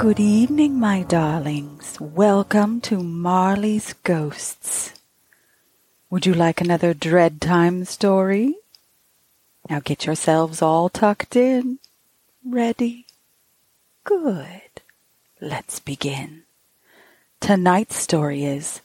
Good evening, my darlings. Welcome to Marley's Ghosts. Would you like another dread time story? Now get yourselves all tucked in. Ready? Good. Let's begin. Tonight's story is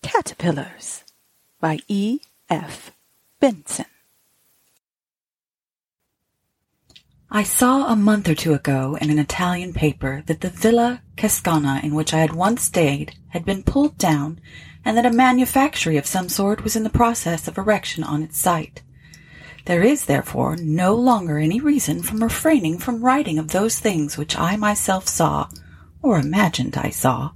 Caterpillars by E. F. Benson. I saw a month or two ago in an Italian paper that the Villa Cascana in which I had once stayed had been pulled down and that a manufactory of some sort was in the process of erection on its site. There is, therefore, no longer any reason from refraining from writing of those things which I myself saw, or imagined I saw,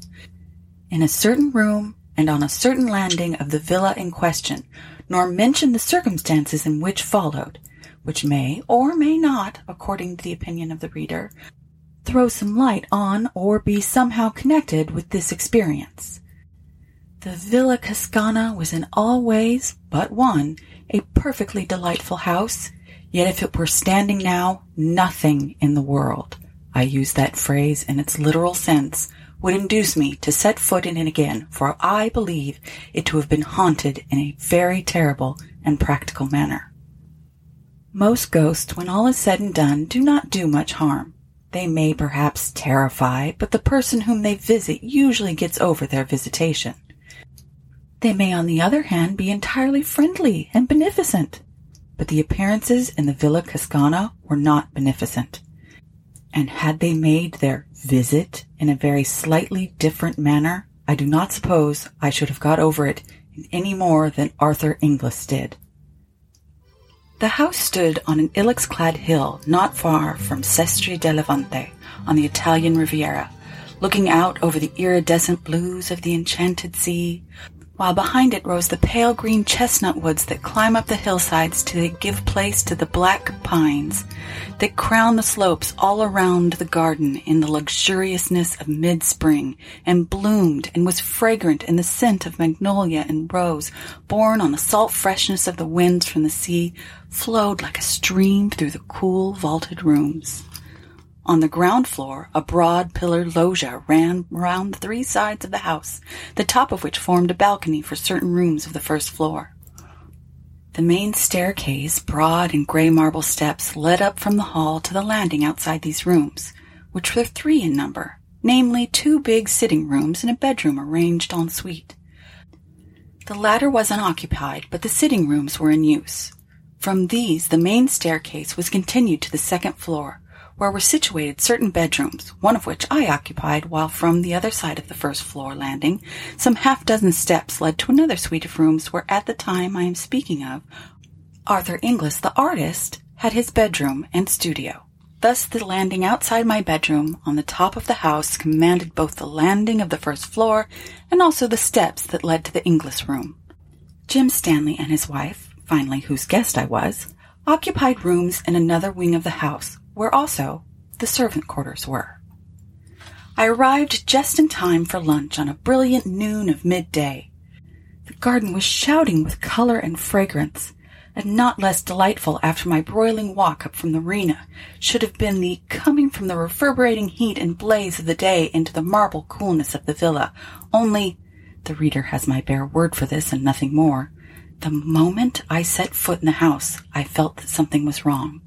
in a certain room and on a certain landing of the villa in question, nor mention the circumstances in which followed, which may or may not, according to the opinion of the reader, throw some light on or be somehow connected with this experience. The Villa Cascana was in all ways, but one, a perfectly delightful house, yet if it were standing now, nothing in the world, I use that phrase in its literal sense, would induce me to set foot in it again, for I believe it to have been haunted in a very terrible and practical manner. Most ghosts, when all is said and done, do not do much harm. They may perhaps terrify, but the person whom they visit usually gets over their visitation. They may, on the other hand, be entirely friendly and beneficent, but the appearances in the Villa Cascana were not beneficent. And had they made their visit in a very slightly different manner, I do not suppose I should have got over it any more than Arthur Inglis did. The house stood on an ilex-clad hill not far from Sestri del Levante on the Italian Riviera, looking out over the iridescent blues of the enchanted sea, while behind it rose the pale green chestnut woods that climb up the hillsides to give place to the black pines that crown the slopes all around the garden in the luxuriousness of mid-spring and bloomed and was fragrant in the scent of magnolia and rose borne on the salt freshness of the winds from the sea flowed like a stream through the cool vaulted rooms. On the ground floor, a broad pillared loggia ran round three sides of the house, the top of which formed a balcony for certain rooms of the first floor. The main staircase, broad and gray marble steps, led up from the hall to the landing outside these rooms, which were three in number, namely two big sitting rooms and a bedroom arranged en suite. The latter was unoccupied, but the sitting rooms were in use. From these, the main staircase was continued to the second floor, where were situated certain bedrooms, one of which I occupied, while from the other side of the first floor landing, some half dozen steps led to another suite of rooms where at the time I am speaking of, Arthur Inglis, the artist, had his bedroom and studio. Thus the landing outside my bedroom on the top of the house commanded both the landing of the first floor and also the steps that led to the Inglis room. Jim Stanley and his wife, finally whose guest I was, occupied rooms in another wing of the house, where also the servant quarters were. I arrived just in time for lunch on a brilliant noon of midday. The garden was shouting with color and fragrance, and not less delightful after my broiling walk up from the arena should have been the coming from the reverberating heat and blaze of the day into the marble coolness of the villa, only the reader has my bare word for this and nothing more. The moment I set foot in the house, I felt that something was wrong.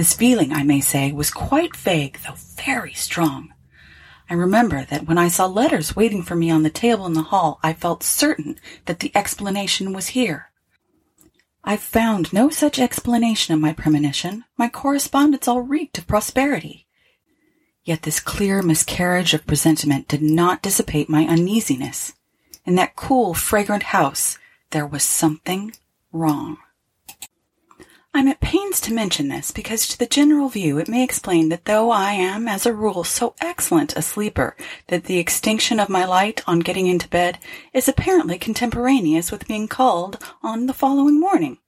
This feeling, I may say, was quite vague, though very strong. I remember that when I saw letters waiting for me on the table in the hall, I felt certain that the explanation was here. I found no such explanation of my premonition. My correspondence all reeked of prosperity. Yet this clear miscarriage of presentiment did not dissipate my uneasiness. In that cool, fragrant house, there was something wrong. I'm at pains to mention this because to the general view it may explain that though I am, as a rule, so excellent a sleeper that the extinction of my light on getting into bed is apparently contemporaneous with being called on the following morning.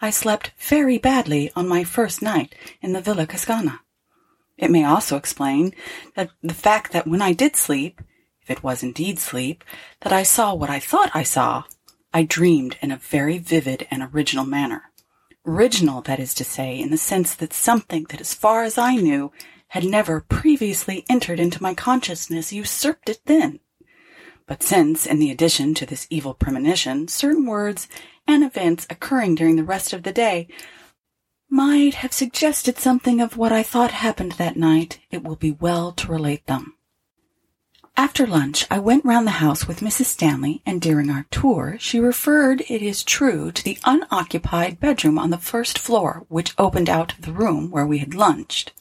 I slept very badly on my first night in the Villa Cascana. It may also explain that the fact that when I did sleep, if it was indeed sleep, that I saw what I thought I saw, I dreamed in a very vivid and original manner original, that is to say, in the sense that something that, as far as I knew, had never previously entered into my consciousness usurped it then. But since, in the addition to this evil premonition, certain words and events occurring during the rest of the day might have suggested something of what I thought happened that night, it will be well to relate them. After lunch, I went round the house with Mrs. Stanley, and during our tour, she referred, it is true, to the unoccupied bedroom on the first floor, which opened out of the room where we had lunched.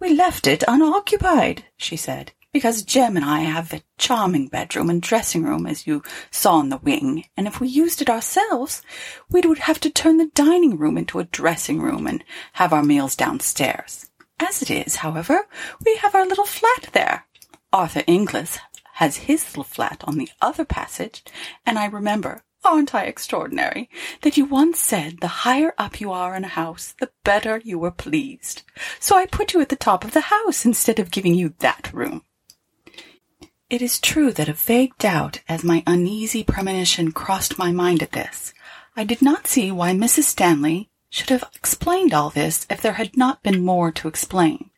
We left it unoccupied, she said, because Jem and I have a charming bedroom and dressing room, as you saw in the wing, and if we used it ourselves, we would have to turn the dining room into a dressing room and have our meals downstairs. As it is, however, we have our little flat there. Arthur Inglis has his little flat on the other passage, and I remember, aren't I extraordinary, that you once said the higher up you are in a house, the better you were pleased. So I put you at the top of the house instead of giving you that room. It is true that a vague doubt as my uneasy premonition crossed my mind at this. I did not see why Mrs. Stanley should have explained all this if there had not been more to explain.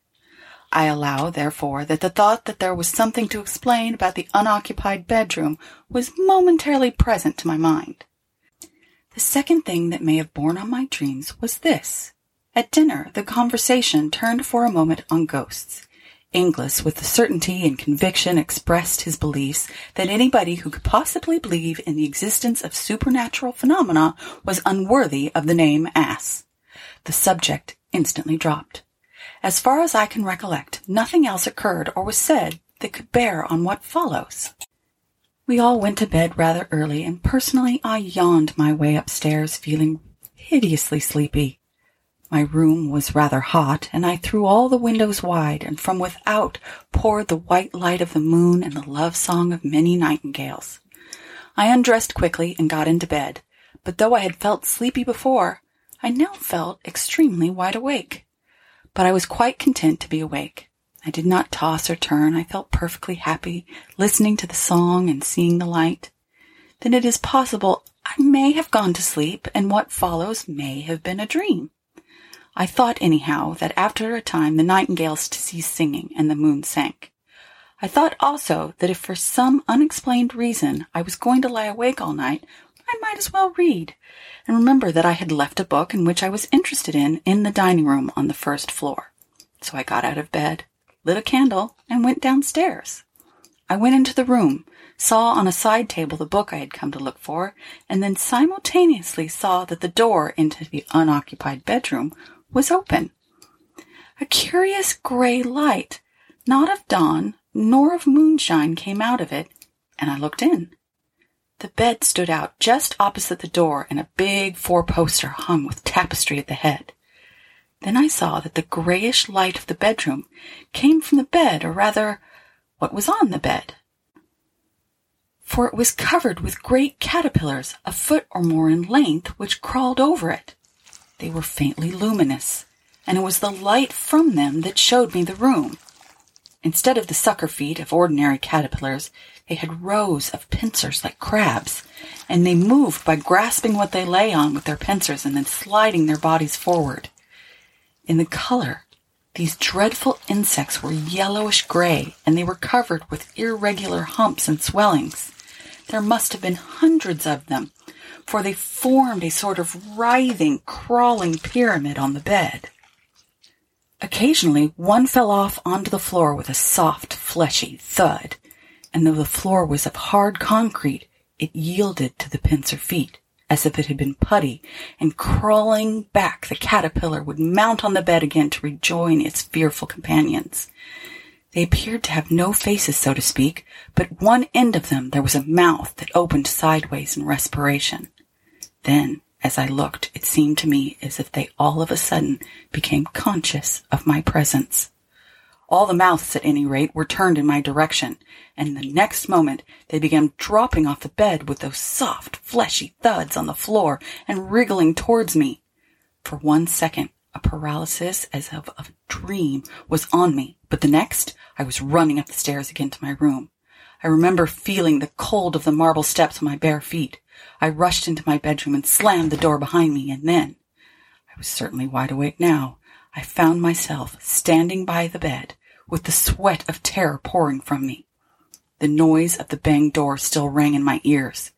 I allow, therefore, that the thought that there was something to explain about the unoccupied bedroom was momentarily present to my mind. The second thing that may have borne on my dreams was this. At dinner, the conversation turned for a moment on ghosts. Inglis, with the certainty and conviction, expressed his beliefs that anybody who could possibly believe in the existence of supernatural phenomena was unworthy of the name ass. The subject instantly dropped. As far as I can recollect, nothing else occurred or was said that could bear on what follows. We all went to bed rather early, and personally I yawned my way upstairs feeling hideously sleepy. My room was rather hot, and I threw all the windows wide, and from without poured the white light of the moon and the love song of many nightingales. I undressed quickly and got into bed, but though I had felt sleepy before, I now felt extremely wide awake. But I was quite content to be awake. I did not toss or turn. I felt perfectly happy, listening to the song and seeing the light. Then it is possible I may have gone to sleep, and what follows may have been a dream. I thought anyhow that after a time the nightingales ceased singing and the moon sank. I thought also that if for some unexplained reason I was going to lie awake all night, I might as well read, and remember that I had left a book in which I was interested in in the dining room on the first floor. So I got out of bed, lit a candle, and went downstairs. I went into the room, saw on a side table the book I had come to look for, and then simultaneously saw that the door into the unoccupied bedroom was open. A curious gray light, not of dawn nor of moonshine, came out of it, and I looked in. The bed stood out just opposite the door, and a big four poster hung with tapestry at the head. Then I saw that the grayish light of the bedroom came from the bed, or rather, what was on the bed. For it was covered with great caterpillars, a foot or more in length, which crawled over it. They were faintly luminous, and it was the light from them that showed me the room. Instead of the sucker feet of ordinary caterpillars, they had rows of pincers like crabs, and they moved by grasping what they lay on with their pincers and then sliding their bodies forward. In the color, these dreadful insects were yellowish gray, and they were covered with irregular humps and swellings. There must have been hundreds of them, for they formed a sort of writhing, crawling pyramid on the bed. Occasionally, one fell off onto the floor with a soft, fleshy thud, and though the floor was of hard concrete, it yielded to the pincer feet, as if it had been putty, and crawling back, the caterpillar would mount on the bed again to rejoin its fearful companions. They appeared to have no faces, so to speak, but one end of them there was a mouth that opened sideways in respiration. Then, as I looked, it seemed to me as if they all of a sudden became conscious of my presence. All the mouths, at any rate, were turned in my direction, and the next moment they began dropping off the bed with those soft, fleshy thuds on the floor and wriggling towards me. For one second, a paralysis as of a dream was on me, but the next, I was running up the stairs again to my room. I remember feeling the cold of the marble steps on my bare feet. I rushed into my bedroom and slammed the door behind me, and then I was certainly wide awake now. I found myself standing by the bed with the sweat of terror pouring from me. The noise of the banged door still rang in my ears,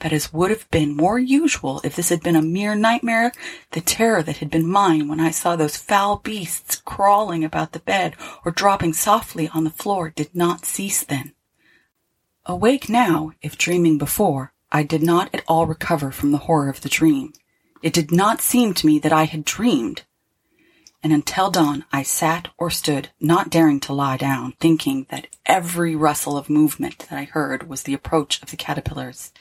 but as would have been more usual if this had been a mere nightmare, the terror that had been mine when I saw those foul beasts crawling about the bed or dropping softly on the floor did not cease then. Awake now, if dreaming before, I did not at all recover from the horror of the dream. It did not seem to me that I had dreamed. And until dawn I sat or stood, not daring to lie down, thinking that every rustle of movement that I heard was the approach of the caterpillars.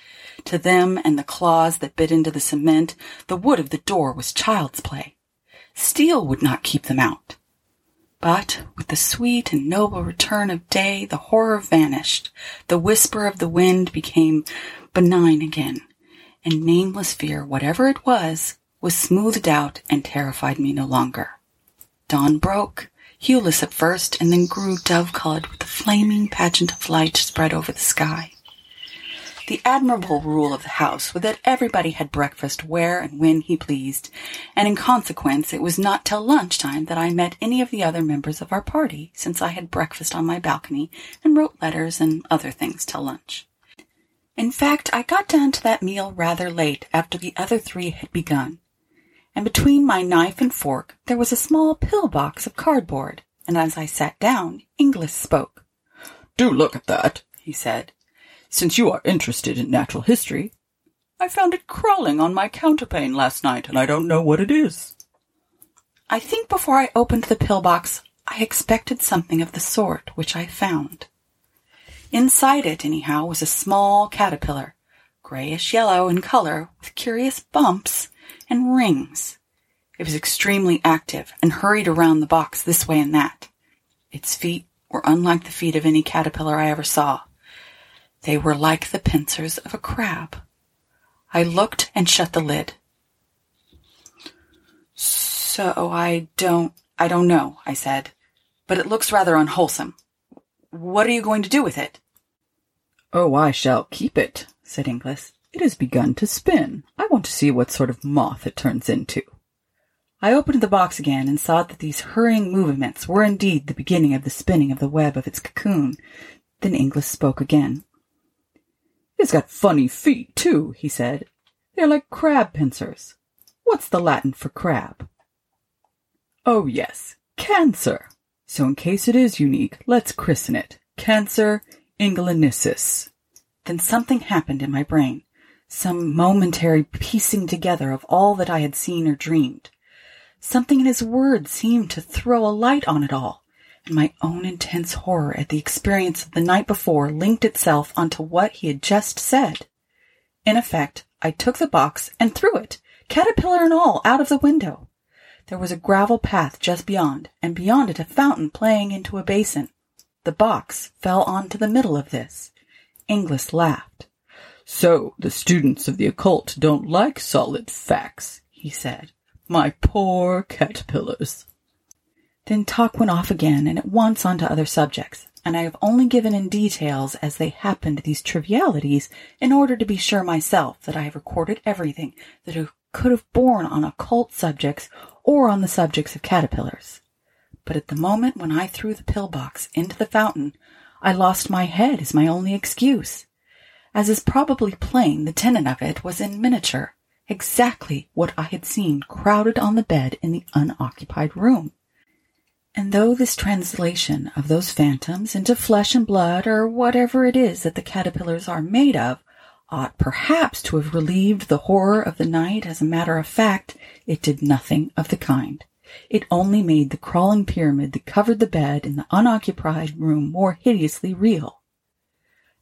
To them and the claws that bit into the cement, the wood of the door was child's play. Steel would not keep them out. But with the sweet and noble return of day, the horror vanished. The whisper of the wind became benign again, and nameless fear, whatever it was, was smoothed out and terrified me no longer. Dawn broke, hueless at first, and then grew dove-colored with a flaming pageant of light spread over the sky. The admirable rule of the house was that everybody had breakfast where and when he pleased, and in consequence it was not till lunchtime that I met any of the other members of our party, since I had breakfast on my balcony and wrote letters and other things till lunch. In fact, I got down to that meal rather late after the other three had begun, and between my knife and fork there was a small pill box of cardboard, and as I sat down, Inglis spoke. Do look at that, he said since you are interested in natural history. I found it crawling on my counterpane last night, and I don't know what it is. I think before I opened the pillbox, I expected something of the sort, which I found. Inside it, anyhow, was a small caterpillar, grayish yellow in color, with curious bumps and rings. It was extremely active and hurried around the box this way and that. Its feet were unlike the feet of any caterpillar I ever saw. They were like the pincers of a crab. I looked and shut the lid. So I don't, I don't know, I said, but it looks rather unwholesome. What are you going to do with it? Oh, I shall keep it, said Inglis. It has begun to spin. I want to see what sort of moth it turns into. I opened the box again and saw that these hurrying movements were indeed the beginning of the spinning of the web of its cocoon. Then Inglis spoke again. It's got funny feet, too, he said. They're like crab pincers. What's the Latin for crab? Oh, yes, cancer. So in case it is unique, let's christen it Cancer inglisensis. Then something happened in my brain, some momentary piecing together of all that I had seen or dreamed. Something in his words seemed to throw a light on it all and my own intense horror at the experience of the night before linked itself onto what he had just said. In effect, I took the box and threw it, caterpillar and all, out of the window. There was a gravel path just beyond, and beyond it a fountain playing into a basin. The box fell onto the middle of this. Inglis laughed. So the students of the occult don't like solid facts, he said. My poor caterpillars. Then talk went off again and at once on to other subjects, and I have only given in details as they happened these trivialities in order to be sure myself that I have recorded everything that could have borne on occult subjects or on the subjects of caterpillars. But at the moment when I threw the pillbox into the fountain, I lost my head as my only excuse. As is probably plain, the tenant of it was in miniature, exactly what I had seen crowded on the bed in the unoccupied room. And though this translation of those phantoms into flesh and blood, or whatever it is that the caterpillars are made of, ought perhaps to have relieved the horror of the night, as a matter of fact, it did nothing of the kind. It only made the crawling pyramid that covered the bed in the unoccupied room more hideously real.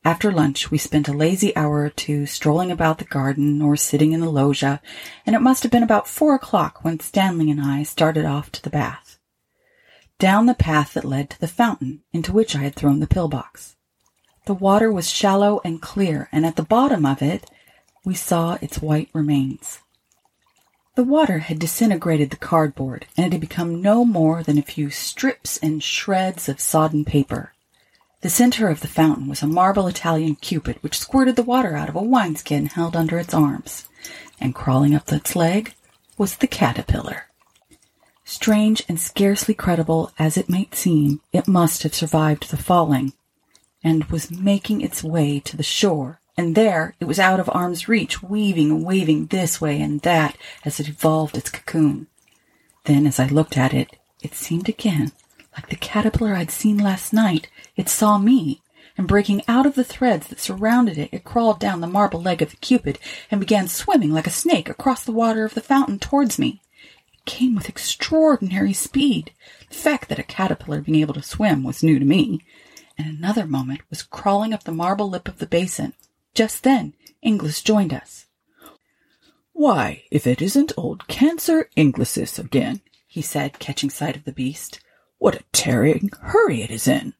After lunch, we spent a lazy hour or two strolling about the garden or sitting in the loggia, and it must have been about four o'clock when Stanley and I started off to the bath down the path that led to the fountain into which I had thrown the pillbox. The water was shallow and clear, and at the bottom of it we saw its white remains. The water had disintegrated the cardboard, and it had become no more than a few strips and shreds of sodden paper. The center of the fountain was a marble Italian cupid which squirted the water out of a wineskin held under its arms, and crawling up its leg was the caterpillar. Strange and scarcely credible as it might seem, it must have survived the falling, and was making its way to the shore, and there it was out of arm's reach, weaving and waving this way and that as it evolved its cocoon. Then, as I looked at it, it seemed again like the caterpillar I'd seen last night. It saw me, and breaking out of the threads that surrounded it, it crawled down the marble leg of the cupid and began swimming like a snake across the water of the fountain towards me. It came with extraordinary speed. The fact that a caterpillar being able to swim was new to me. In another moment was crawling up the marble lip of the basin. Just then, Inglis joined us. Why, if it isn't old Cancer Inglisensis again, he said, catching sight of the beast. What a tearing hurry it is in!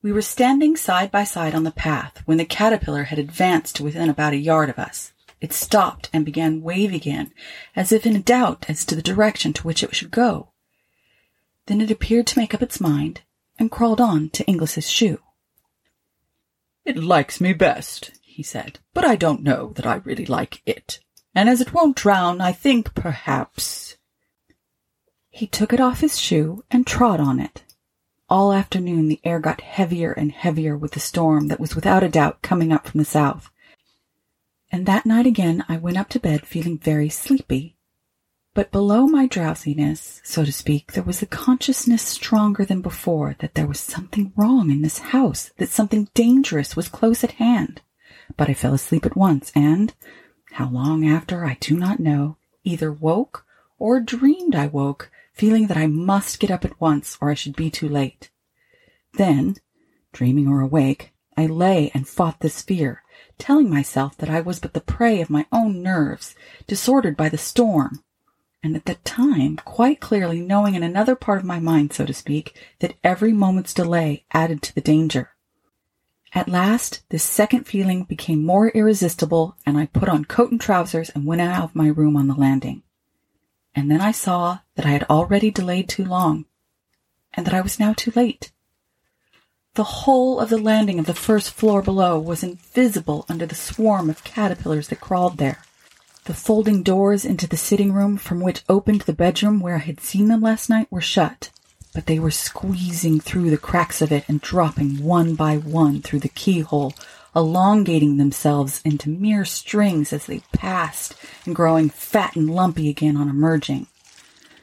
We were standing side by side on the path when the caterpillar had advanced to within about a yard of us. It stopped and began waving again, as if in doubt as to the direction to which it should go. Then it appeared to make up its mind and crawled on to Inglis's shoe. It likes me best, he said, but I don't know that I really like it. And as it won't drown, I think perhaps. He took it off his shoe and trod on it, all afternoon the air got heavier and heavier with the storm that was without a doubt coming up from the south. And that night again I went up to bed feeling very sleepy. But below my drowsiness, so to speak, there was a consciousness stronger than before that there was something wrong in this house, that something dangerous was close at hand. But I fell asleep at once, and, how long after I do not know, either woke or dreamed I woke feeling that I must get up at once or I should be too late. Then, dreaming or awake, I lay and fought this fear, telling myself that I was but the prey of my own nerves, disordered by the storm, and at that time quite clearly knowing in another part of my mind, so to speak, that every moment's delay added to the danger. At last, this second feeling became more irresistible, and I put on coat and trousers and went out of my room on the landing and then I saw that I had already delayed too long, and that I was now too late. The whole of the landing of the first floor below was invisible under the swarm of caterpillars that crawled there. The folding doors into the sitting room from which opened the bedroom where I had seen them last night were shut, but they were squeezing through the cracks of it and dropping one by one through the keyhole elongating themselves into mere strings as they passed and growing fat and lumpy again on emerging.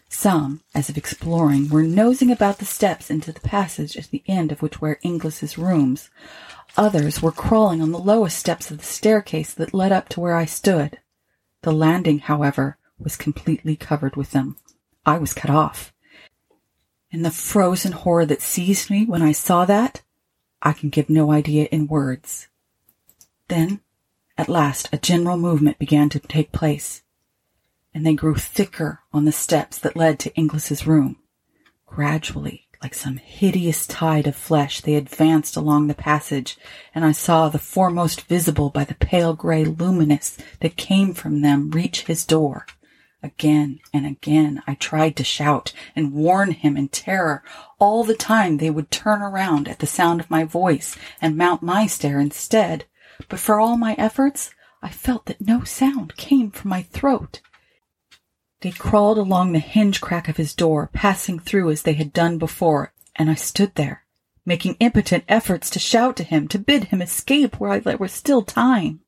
Some, as if exploring, were nosing about the steps into the passage at the end of which were Inglis's rooms. Others were crawling on the lowest steps of the staircase that led up to where I stood. The landing, however, was completely covered with them. I was cut off. And the frozen horror that seized me when I saw that, I can give no idea in words. Then, at last, a general movement began to take place, and they grew thicker on the steps that led to Inglis's room. Gradually, like some hideous tide of flesh, they advanced along the passage, and I saw the foremost visible by the pale gray luminous that came from them reach his door. Again and again I tried to shout and warn him in terror. All the time they would turn around at the sound of my voice and mount my stair instead but for all my efforts, I felt that no sound came from my throat. They crawled along the hinge crack of his door, passing through as they had done before, and I stood there, making impotent efforts to shout to him, to bid him escape while there was still time.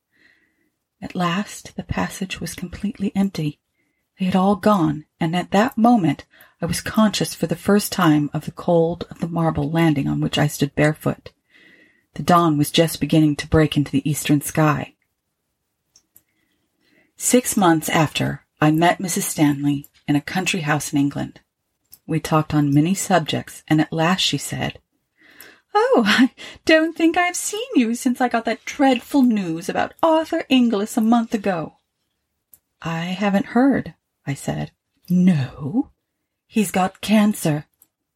At last the passage was completely empty. They had all gone, and at that moment I was conscious for the first time of the cold of the marble landing on which I stood barefoot. The dawn was just beginning to break into the eastern sky. Six months after, I met Mrs. Stanley in a country house in England. We talked on many subjects, and at last she said, Oh, I don't think I've seen you since I got that dreadful news about Arthur Inglis a month ago. I haven't heard, I said. No. He's got cancer.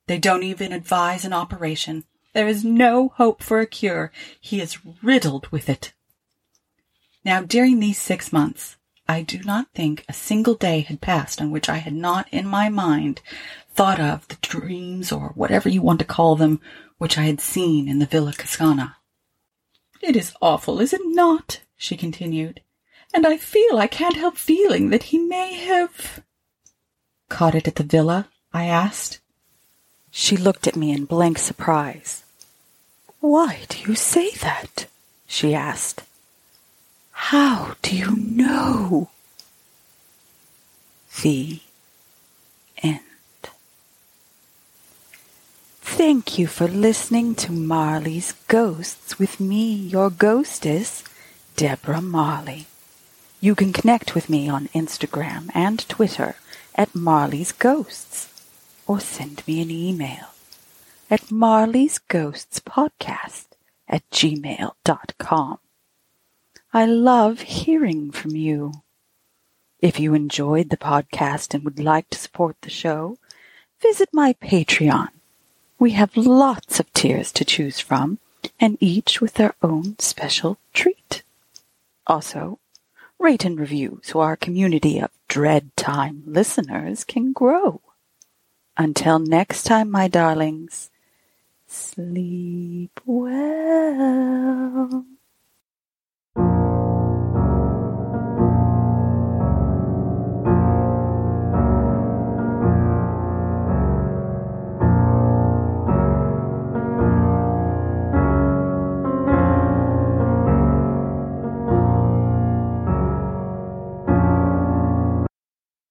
They don't even advise an operation. There is no hope for a cure. He is riddled with it. Now, during these six months, I do not think a single day had passed on which I had not in my mind thought of the dreams or whatever you want to call them which I had seen in the Villa Cascana. It is awful, is it not? she continued. And I feel I can't help feeling that he may have caught it at the villa, I asked. She looked at me in blank surprise. Why do you say that? she asked. How do you know? The end. Thank you for listening to Marley's Ghosts with me, your ghostess, Deborah Marley. You can connect with me on Instagram and Twitter at Marley's Ghosts or send me an email at Marley's Ghosts Podcast at gmail.com. I love hearing from you. If you enjoyed the podcast and would like to support the show, visit my Patreon. We have lots of tiers to choose from, and each with their own special treat. Also, rate and review so our community of Dread Time listeners can grow. Until next time, my darlings, Sleep well.